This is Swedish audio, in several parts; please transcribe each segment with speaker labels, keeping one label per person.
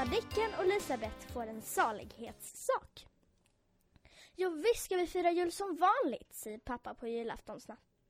Speaker 1: Madicken och Elisabeth får en salighetssak. Ja, visst ska vi fira jul som vanligt, säger pappa på, julaftons,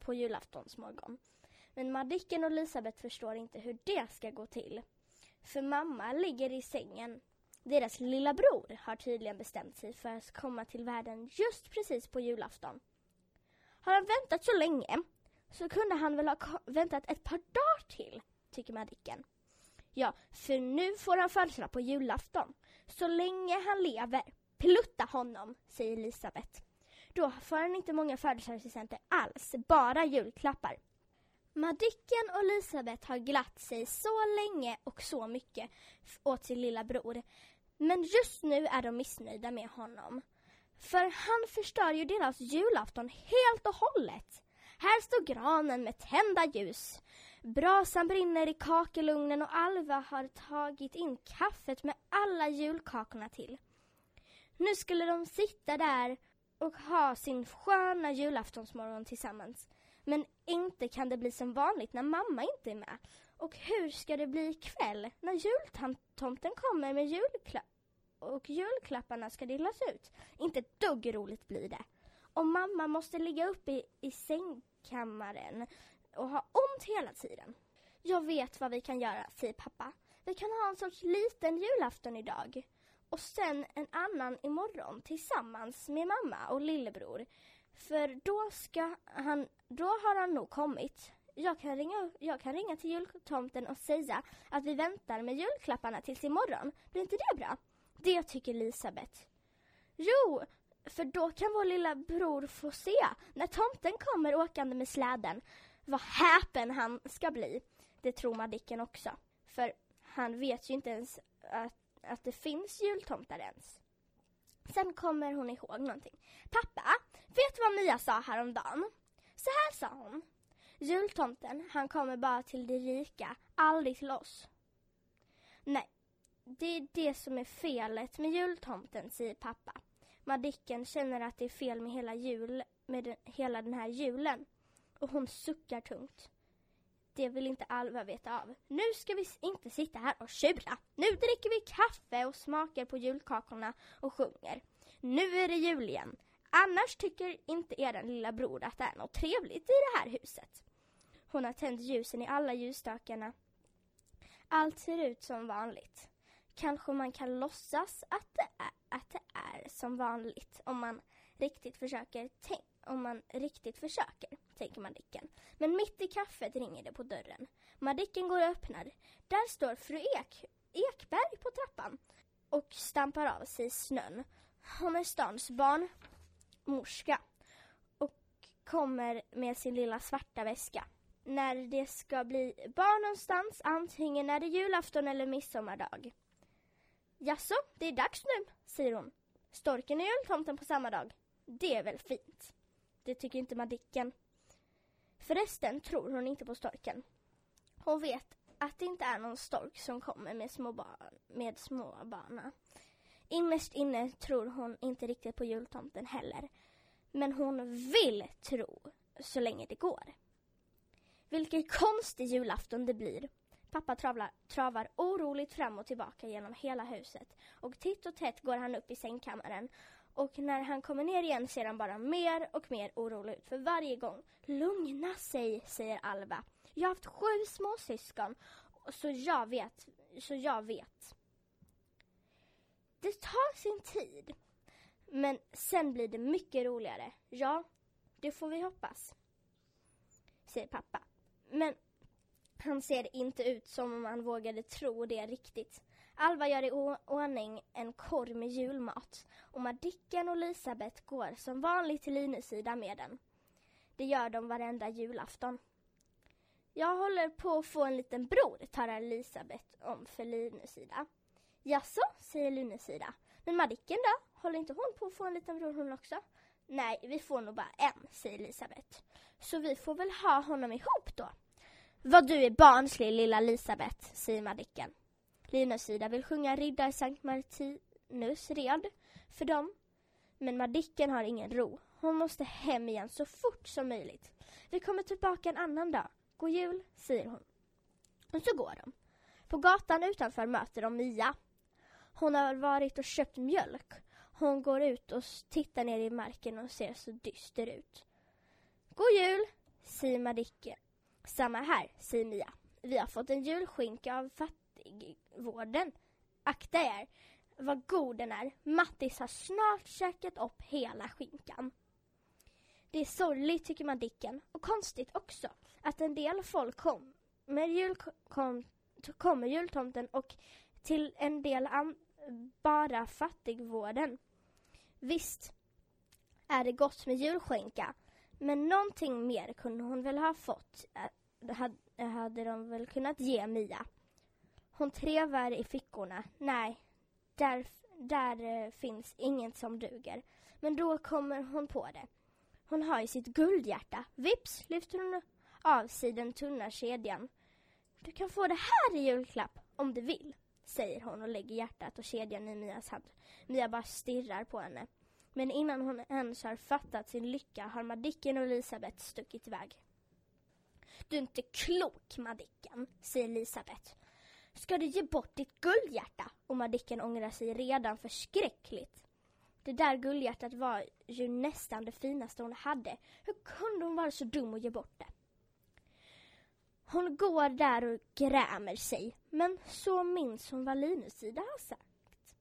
Speaker 1: på julaftonsmorgon. Men Madicken och Elisabeth förstår inte hur det ska gå till. För mamma ligger i sängen. Deras lilla bror har tydligen bestämt sig för att komma till världen just precis på julafton. Har han väntat så länge så kunde han väl ha väntat ett par dagar till, tycker Madicken. Ja, för nu får han födelsedag på julafton. Så länge han lever. Plutta honom, säger Elisabeth. Då får han inte många födelsedagspresenter alls, bara julklappar. Madicken och Elisabeth har glatt sig så länge och så mycket åt sin lilla bror. Men just nu är de missnöjda med honom. För han förstör ju deras julafton helt och hållet. Här står granen med tända ljus. Brasan brinner i kakelugnen och Alva har tagit in kaffet med alla julkakorna till. Nu skulle de sitta där och ha sin sköna julaftonsmorgon tillsammans. Men inte kan det bli som vanligt när mamma inte är med. Och hur ska det bli ikväll när jultomten kommer med julklapp och julklapparna ska delas ut? Inte ett dugg roligt blir det. Och mamma måste ligga uppe i, i sängkammaren och ha ont hela tiden. Jag vet vad vi kan göra, säger pappa. Vi kan ha en sorts liten julafton idag och sen en annan imorgon tillsammans med mamma och lillebror. För då ska han, då har han nog kommit. Jag kan ringa, jag kan ringa till jultomten och säga att vi väntar med julklapparna tills imorgon. Blir inte det bra? Det tycker Elisabeth. Jo, för då kan vår lilla bror få se när tomten kommer åkande med släden vad häpen han ska bli. Det tror Madicken också. För han vet ju inte ens att, att det finns jultomtar ens. Sen kommer hon ihåg någonting. Pappa, vet du vad Mia sa häromdagen? Så här sa hon. Jultomten, han kommer bara till de rika, aldrig till oss. Nej, det är det som är felet med jultomten, säger pappa. Madicken känner att det är fel med hela jul, med den, hela den här julen. Och hon suckar tungt. Det vill inte Alva veta av. Nu ska vi inte sitta här och tjura. Nu dricker vi kaffe och smakar på julkakorna och sjunger. Nu är det jul igen. Annars tycker inte er lilla bror att det är något trevligt i det här huset. Hon har tänt ljusen i alla ljusstakarna. Allt ser ut som vanligt. Kanske man kan låtsas att det är, att det är som vanligt om man riktigt försöker tänka om man riktigt försöker, tänker Madicken. Men mitt i kaffet ringer det på dörren. Madicken går och öppnar. Där står fru Ek, Ekberg på trappan och stampar av sig snön. Hon är stans barnmorska och kommer med sin lilla svarta väska. När det ska bli barn någonstans, antingen är det julafton eller midsommardag. Jaså, det är dags nu, säger hon. Storken och jultomten på samma dag. Det är väl fint. Det tycker inte Madicken. Förresten tror hon inte på storken. Hon vet att det inte är någon stork som kommer med små, barn, med små barna. Innerst inne tror hon inte riktigt på jultomten heller. Men hon vill tro så länge det går. Vilken konstig julafton det blir. Pappa travlar, travar oroligt fram och tillbaka genom hela huset och titt och tätt går han upp i sängkammaren och när han kommer ner igen ser han bara mer och mer orolig ut för varje gång. Lugna sig, säger Alva. Jag har haft sju småsyskon, så jag vet, så jag vet. Det tar sin tid, men sen blir det mycket roligare. Ja, det får vi hoppas, säger pappa. Men han ser inte ut som om han vågade tro det riktigt. Alva gör i ordning en korg med julmat och Madicken och Elisabeth går som vanligt till Linus sida med den. Det gör de varenda julafton. Jag håller på att få en liten bror, talar Elisabeth om för Linus sida. Jaså, säger Linus sida. Men Madicken då? Håller inte hon på att få en liten bror hon också? Nej, vi får nog bara en, säger Elisabeth. Så vi får väl ha honom ihop då. Vad du är barnslig, lilla Elisabeth, säger Madicken. Linus sida vill sjunga Riddar Sankt Martinus red för dem. Men Madicken har ingen ro. Hon måste hem igen så fort som möjligt. Vi kommer tillbaka en annan dag. God jul, säger hon. Och så går de. På gatan utanför möter de Mia. Hon har varit och köpt mjölk. Hon går ut och tittar ner i marken och ser så dyster ut. God jul, säger Madicken. Samma här, säger Mia. Vi har fått en julskinka av vården. Akta er, vad god den är. Mattis har snart käkat upp hela skinkan. Det är sorgligt, tycker Madicken, och konstigt också, att en del folk kommer, jul, kom, kommer jultomten och till en del an, bara fattigvården. Visst är det gott med julskinka, men någonting mer kunde hon väl ha fått, eh, hade de väl kunnat ge Mia. Hon trevar i fickorna. Nej, där, där eh, finns inget som duger. Men då kommer hon på det. Hon har ju sitt guldhjärta. Vips lyfter hon av sig den tunna kedjan. Du kan få det här i julklapp om du vill, säger hon och lägger hjärtat och kedjan i Mias hand. Mia bara stirrar på henne. Men innan hon ens har fattat sin lycka har Madicken och Elisabeth stuckit iväg. Du är inte klok, Madicken, säger Elisabeth. Ska du ge bort ditt guldhjärta? Och Madicken ångrar sig redan förskräckligt. Det där guldhjärtat var ju nästan det finaste hon hade. Hur kunde hon vara så dum och ge bort det? Hon går där och grämer sig, men så minns hon vad Linus sida har sagt.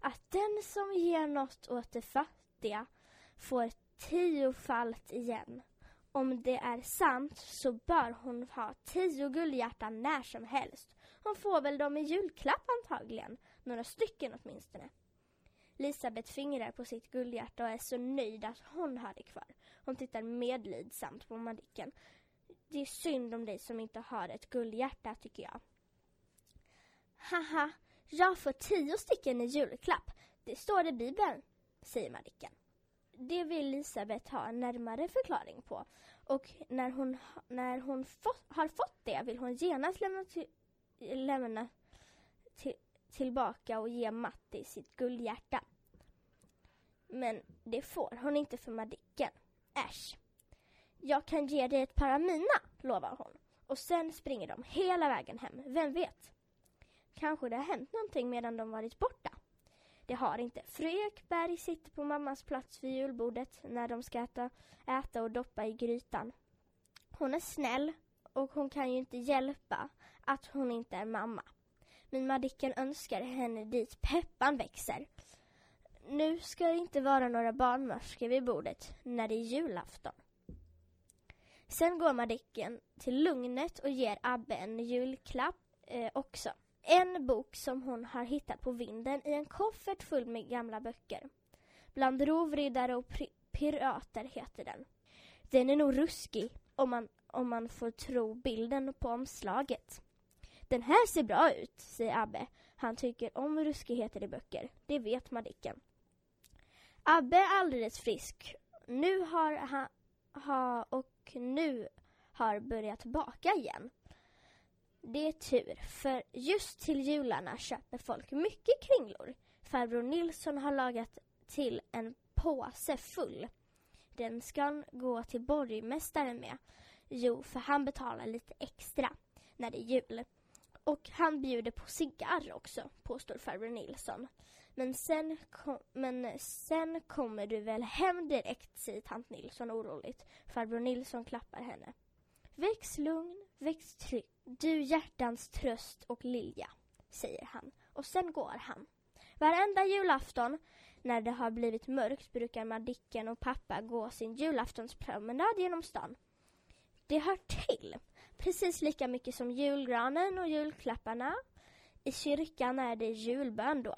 Speaker 1: Att den som ger något åt de fattiga får tiofalt igen. Om det är sant så bör hon ha tio guldhjärtan när som helst. Hon får väl dem i julklapp antagligen, några stycken åtminstone. Elisabeth fingrar på sitt guldhjärta och är så nöjd att hon har det kvar. Hon tittar medlidsamt på Madicken. Det är synd om dig som inte har ett guldhjärta, tycker jag. Haha, jag får tio stycken i julklapp. Det står i Bibeln, säger Madicken. Det vill Elisabeth ha en närmare förklaring på. Och när hon, när hon fått, har fått det vill hon genast lämna, till, lämna till, tillbaka och ge Matti sitt guldhjärta. Men det får hon inte för Madicken. Äsch. Jag kan ge dig ett par av mina, lovar hon. Och sen springer de hela vägen hem. Vem vet? Kanske det har hänt någonting medan de varit borta. Det har inte. Fru Ekberg sitter på mammas plats vid julbordet när de ska äta, äta och doppa i grytan. Hon är snäll och hon kan ju inte hjälpa att hon inte är mamma. Men Madicken önskar henne dit peppan växer. Nu ska det inte vara några barnmorskor vid bordet när det är julafton. Sen går Madicken till Lugnet och ger Abbe en julklapp eh, också. En bok som hon har hittat på vinden i en koffert full med gamla böcker. Bland rovriddare och pirater heter den. Den är nog ruskig om man, om man får tro bilden på omslaget. Den här ser bra ut, säger Abbe. Han tycker om ruskigheter i böcker. Det vet Madicken. Abbe är alldeles frisk. Nu har han ha, och nu har börjat baka igen. Det är tur, för just till jularna köper folk mycket kringlor. Farbror Nilsson har lagat till en påse full. Den ska han gå till borgmästaren med. Jo, för han betalar lite extra när det är jul. Och han bjuder på cigarr också, påstår farbror Nilsson. Men sen, kom, men sen kommer du väl hem direkt, säger tant Nilsson oroligt. Farbror Nilsson klappar henne. Väx lugn, väx trygg. Du hjärtans tröst och lilja, säger han. Och sen går han. Varenda julafton när det har blivit mörkt brukar Madicken och pappa gå sin julaftonspromenad genom stan. Det hör till, precis lika mycket som julgranen och julklapparna. I kyrkan är det julbön då.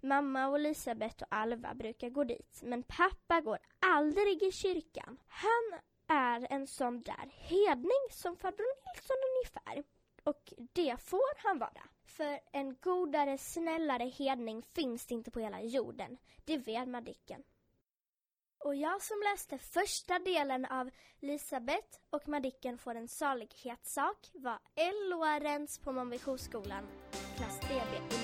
Speaker 1: Mamma och Elisabeth och Alva brukar gå dit, men pappa går aldrig i kyrkan. Han är en sån där hedning som farbror Nilsson ungefär. Och det får han vara. För en godare, snällare hedning finns det inte på hela jorden. Det vet Madicken. Och jag som läste första delen av Lisabeth och Madicken får en salighetssak var L. Lorenz på Monvissionsskolan, klass DB.